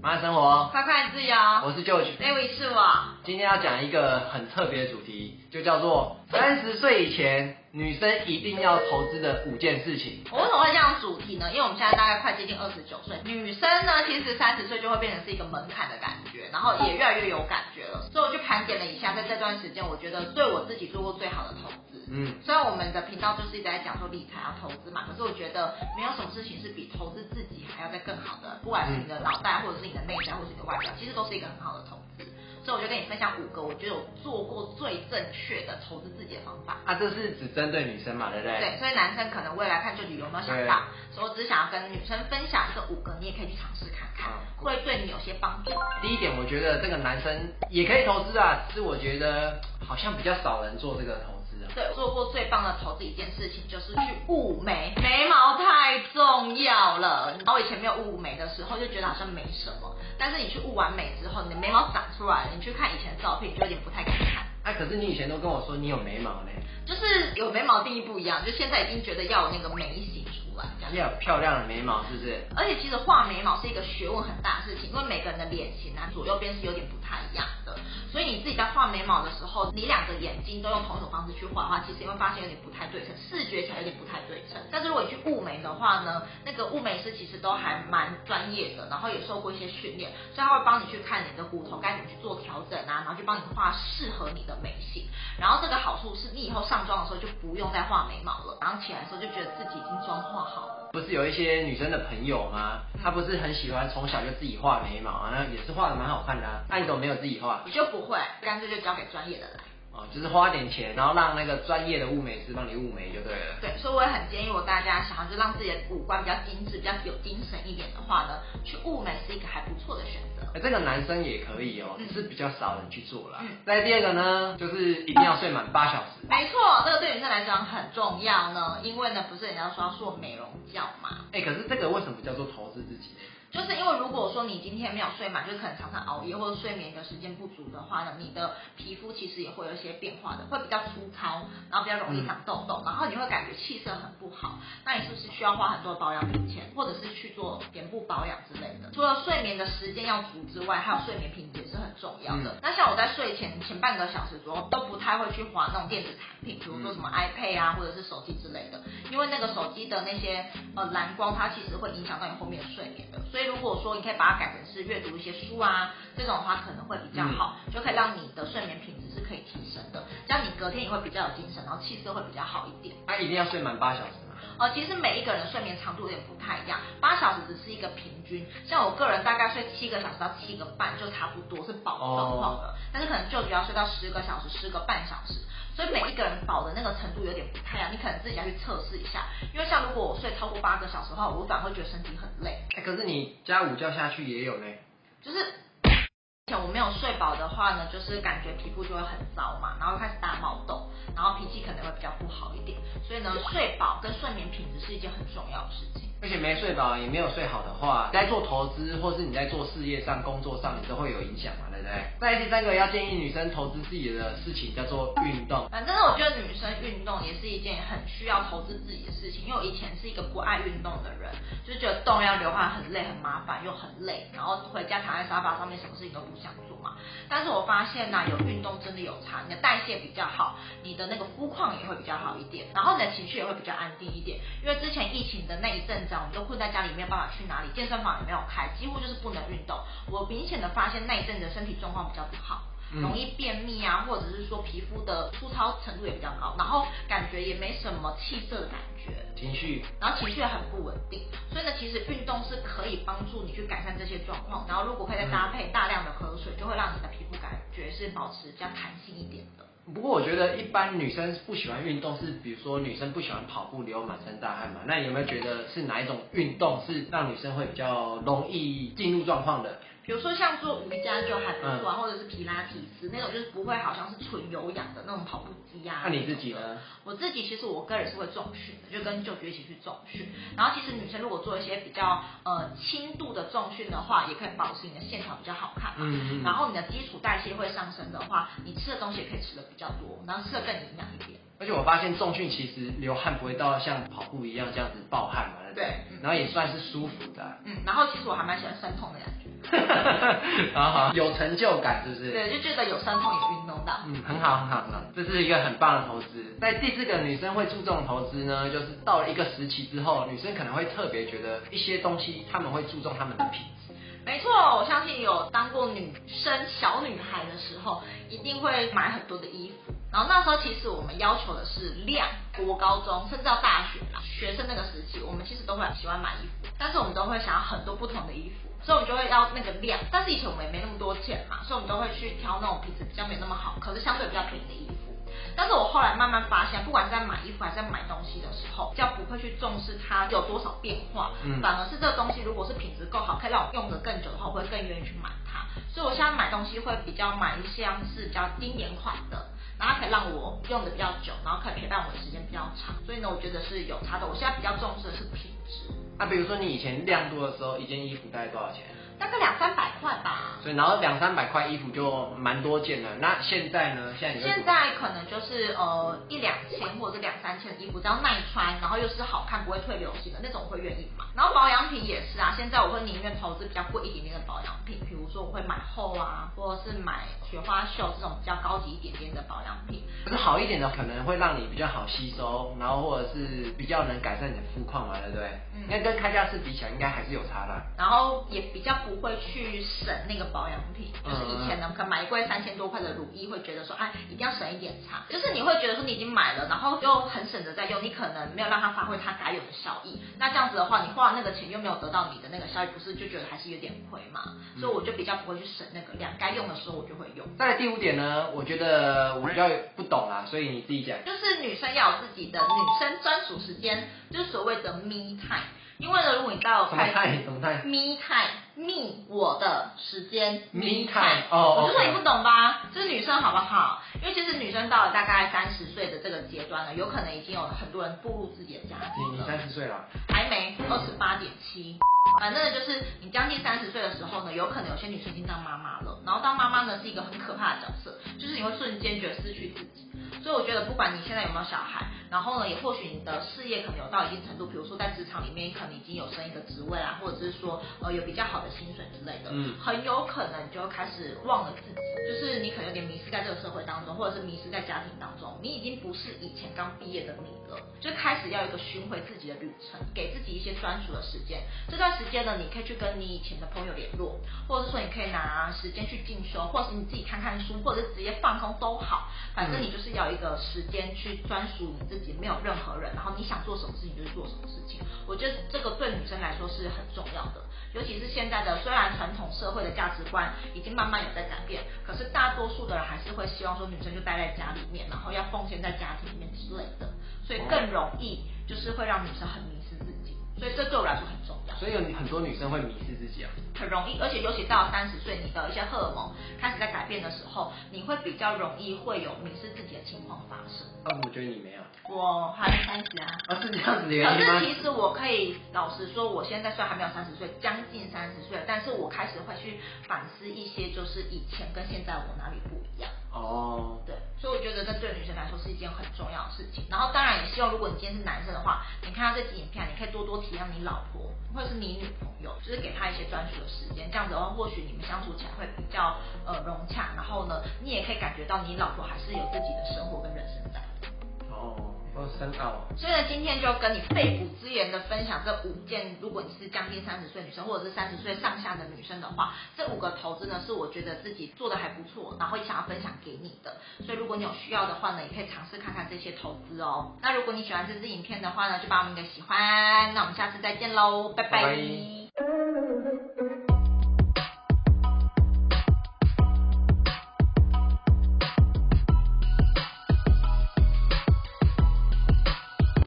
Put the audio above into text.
慢慢生活，快快自由。我是 George，David 是我。今天要讲一个很特别的主题，就叫做三十岁以前女生一定要投资的五件事情。我为什么会这样主题呢？因为我们现在大概快接近二十九岁，女生呢其实三十岁就会变成是一个门槛的感觉，然后也越来越有感。所以我就盘点了一下，在这段时间，我觉得对我自己做过最好的投资。嗯，虽然我们的频道就是一直在讲说理财要投资嘛，可是我觉得没有什么事情是比投资自己还要再更好的，不管是你的脑袋，或者是你的内在，或者是你的外表，其实都是一个很好的投资。所以我就跟你分享五个我觉得我做过最正确的投资自己的方法。啊，这是只针对女生嘛，对不对？对，所以男生可能未来看就旅游没有想到，所以我只是想要跟女生分享这五个，你也可以去尝试看看，会对你有些帮助。第一点，我觉得这个男生也可以投资啊，只是我觉得好像比较少人做这个投资啊。对，做过最棒的投资一件事情就是去雾眉，眉毛太重要了。然后我以前没有雾眉的时候，就觉得好像没什么，但是你去雾完眉之后，你的眉毛长出来了，你去看以前的照片，就有点不太敢看。哎、啊，可是你以前都跟我说你有眉毛呢，就是有眉毛定义不一样，就现在已经觉得要有那个眉形。要有漂亮的眉毛，是不是？而且其实画眉毛是一个学问很大的事情，因为每个人的脸型啊，左右边是有点不太一样的。所以你自己在画眉毛的时候，你两个眼睛都用同一种方式去画的话，其实你会发现有点不太对称，视觉起来有点不太对称。但是如果你去雾眉的话呢，那个雾眉师其实都还蛮专业的，然后也受过一些训练，所以他会帮你去看你的骨头该怎么去做调整啊，然后去帮你画适合你的眉型。然后这个好处是你以后上妆的时候就不用再画眉毛了，然后起来的时候就觉得自己已经妆画好了。不是有一些女生的朋友吗？她不是很喜欢从小就自己画眉毛啊，那也是画的蛮好看的啊。那你怎么没有自己画？我就不会，干脆就交给专业的来。哦，就是花点钱，然后让那个专业的雾眉师帮你雾眉就对了。对，所以我也很建议我大家想要就让自己的五官比较精致、比较有精神一点的话呢，去雾眉是一个还不错的选择。哎，这个男生也可以哦，只是比较少人去做啦。嗯。再第二个呢，就是一定要睡满八小时。没错，这个对女生来讲很重要呢，因为呢，不是人家说要做美容觉嘛。哎，可是这个为什么叫做投资自己呢？就是因为如果说你今天没有睡满，就是可能常常熬夜或者睡眠的时间不足的话呢，你的皮肤其实也会有一些变化的，会比较粗糙，然后比较容易长痘痘，然后你会感觉气色很不好。那你是不是需要花很多保养品钱，或者是去做脸部保养之类的？除了睡眠的时间要足之外，还有睡眠品质也是很重要的。那像我在睡前前半个小时左右都不太会去划那种电子产品，比如说什么 iPad 啊，或者是手机之类的，因为那个手机的那些呃蓝光，它其实会影响到你后面的睡眠的。所以如果说你可以把它改成是阅读一些书啊，这种的话可能会比较好，嗯、就可以让你的睡眠品质是可以提升的，这样你隔天也会比较有精神，然后气色会比较好一点。那、啊、一定要睡满八小时吗？呃，其实每一个人睡眠长度有点不太一样，八小时只是一个平均，像我个人大概睡七个小时到七个半就差不多是饱的状况的，哦、但是可能就只要睡到十个小时、十个半小时。所以每一个人饱的那个程度有点不太一样，你可能自己要去测试一下。因为像如果我睡超过八个小时的话，我反而会觉得身体很累。哎、欸，可是你加午觉下去也有嘞。就是以前我没有睡饱的话呢，就是感觉皮肤就会很糟嘛，然后开始大冒痘，然后脾气可能会比较不好一点。所以呢，睡饱跟睡眠品质是一件很重要的事情。而且没睡饱也没有睡好的话，在做投资或是你在做事业上、工作上，你都会有影响嘛，对不对？再第三个要建议女生投资自己的事情叫做运动。反正我觉得女生运动也是一件很需要投资自己的事情，因为我以前是一个不爱运动的人，就觉得动要流汗很累、很麻烦又很累，然后回家躺在沙发上面，什么事情都不想做嘛。但是我发现呐、有运动真的有差，你的代谢比较好，你的那个肤况也会比较好一点，然后你的情绪也会比较安定一点。因为之前疫情的那一阵子，我们都困在家里，没有办法去哪里，健身房也没有开，几乎就是不能运动。我明显的发现那一阵子的身体状况比较不好，容易便秘啊，或者是说皮肤的粗糙程度也比较高，然后感觉也没什么气色的感觉，情绪，然后情绪也很不稳定。所以呢，其实运动是可以帮助你去改善这些状况。然后如果可以再搭配大量的喝水，就会让你的皮肤感觉是保持比较弹性一点的。不过我觉得一般女生不喜欢运动，是比如说女生不喜欢跑步流满身大汗嘛？那你有没有觉得是哪一种运动是让女生会比较容易进入状况的？比如说像做瑜伽就还不错啊，嗯、或者是皮拉提斯那种，就是不会好像是纯有氧的那种跑步机啊。那你自己呢？我自己其实我个人是会重训的，就跟舅舅一起去重训。然后其实女生如果做一些比较呃轻度的重训的话，也可以保持你的线条比较好看嘛。嗯嗯。然后你的基础代谢会上升的话，你吃的东西也可以吃的比较多，然后吃的更营养一点。而且我发现重训其实流汗不会到像跑步一样这样子暴汗嘛，对，然后也算是舒服的。嗯，然后其实我还蛮喜欢酸痛的感觉。好好，有成就感是不是？对，就觉得有酸痛有运动到。嗯，很好很好很好，这是一个很棒的投资。在第四个女生会注重的投资呢，就是到了一个时期之后，女生可能会特别觉得一些东西，她们会注重她们的品质。没错，我相信有当过女生小女孩的时候，一定会买很多的衣服。然后那时候其实我们要求的是量，国高中甚至到大学啦，学生那个时期，我们其实都会喜欢买衣服，但是我们都会想要很多不同的衣服，所以我们就会要那个量。但是以前我们也没那么多钱嘛，所以我们都会去挑那种品质比较没那么好，可是相对比较便宜的衣服。但是我后来慢慢发现，不管是在买衣服还是在买东西的时候，比较不会去重视它有多少变化，嗯，反而是这个东西如果是品质够好，可以让我用的更久的话，我会更愿意去买它。所以我现在买东西会比较买一些是比较经典款的，然后可以让我用的比较久，然后可以陪伴我的时间比较长。所以呢，我觉得是有它的。我现在比较重视的是品质。那、啊、比如说你以前量度的时候，一件衣服大概多少钱？大概两三百块吧，所以然后两三百块衣服就蛮多件了。那现在呢？现在现在可能就是呃一两千或者是两三千的衣服，只要耐穿，然后又是好看不会退流行的那种，我会愿意买。然后保养品也是啊，现在我会宁愿投资比较贵一点点的保养品，比如说我会买厚啊，或者是买雪花秀这种比较高级一点点的保养品。可是好一点的可能会让你比较好吸收，然后或者是比较能改善你的肤况嘛，对不对？嗯。那跟开价式比起来，应该还是有差的。然后也比较不会去。省那个保养品，就是以前呢，可能买一罐三千多块的乳液，会觉得说，哎，一定要省一点差。就是你会觉得说，你已经买了，然后又很省着在用，你可能没有让它发挥它该有的效益。那这样子的话，你花了那个钱又没有得到你的那个效益，不是就觉得还是有点亏嘛？所以我就比较不会去省那个量，该用的时候我就会用。再来第五点呢，我觉得我比较不懂啦，所以你自己讲。就是女生要有自己的女生专属时间，就是所谓的 me time。因为呢，如果你到太太什么太 me time，me 我的时间，me time，哦，我就说你不懂吧，这是女生好不好？因为其实女生到了大概三十岁的这个阶段了，有可能已经有很多人步入自己的家庭了。你你三十岁了？还没，二十八点七。反正，就是你将近三十岁的时候呢，有可能有些女生已经当妈妈了。然后当妈妈呢，是一个很可怕的角色，就是你会瞬间觉得失去自己。所以我觉得，不管你现在有没有小孩，然后呢，也或许你的事业可能有到一定程度，比如说在职场里面，可能已经有升一个职位啊，或者是说呃有比较好的薪水之类的，嗯，很有可能你就会开始忘了自己，就是你可能有点迷失在这个社会当中，或者是迷失在家庭当中，你已经不是以前刚毕业的你了，就开始要有一个寻回自己的旅程，给自己一些专属的时间。这段时间呢，你可以去跟你以前的朋友联络，或者是说你可以拿时间去进修，或者是你自己看看书，或者是直接放空都好，反正你就是要。一个时间去专属你自己，自己没有任何人，然后你想做什么事情就做什么事情。我觉得这个对女生来说是很重要的，尤其是现在的虽然传统社会的价值观已经慢慢有在改变，可是大多数的人还是会希望说女生就待在家里面，然后要奉献在家庭里面之类的，所以更容易就是会让女生很迷。所以这对我来说很重要。所以有很多女生会迷失自己啊，很容易，而且尤其到三十岁，你的一些荷尔蒙开始在改变的时候，你会比较容易会有迷失自己的情况发生。啊，我觉得你没有，我还没三十啊。啊，是这样子的原因吗？可是其实我可以老实说，我现在虽然还没有三十岁，将近三十岁，但是我开始会去反思一些，就是以前跟现在我哪里不一样。哦，对，所以我觉得这对女生来说是一件很重要的事情。然后当然也希望，如果你今天是男生的话，你看到这集影片，你可以多多体谅你老婆或者是你女朋友，就是给她一些专属的时间。这样子的话，或许你们相处起来会比较呃融洽。然后呢，你也可以感觉到你老婆还是有自己的生活跟人生在。哦。深奥，所以呢，今天就跟你肺腑之言的分享这五件，如果你是将近三十岁女生，或者是三十岁上下的女生的话，这五个投资呢，是我觉得自己做的还不错，然后想要分享给你的。所以如果你有需要的话呢，也可以尝试看看这些投资哦。那如果你喜欢这支影片的话呢，就把我们给喜欢，那我们下次再见喽，拜拜。拜拜。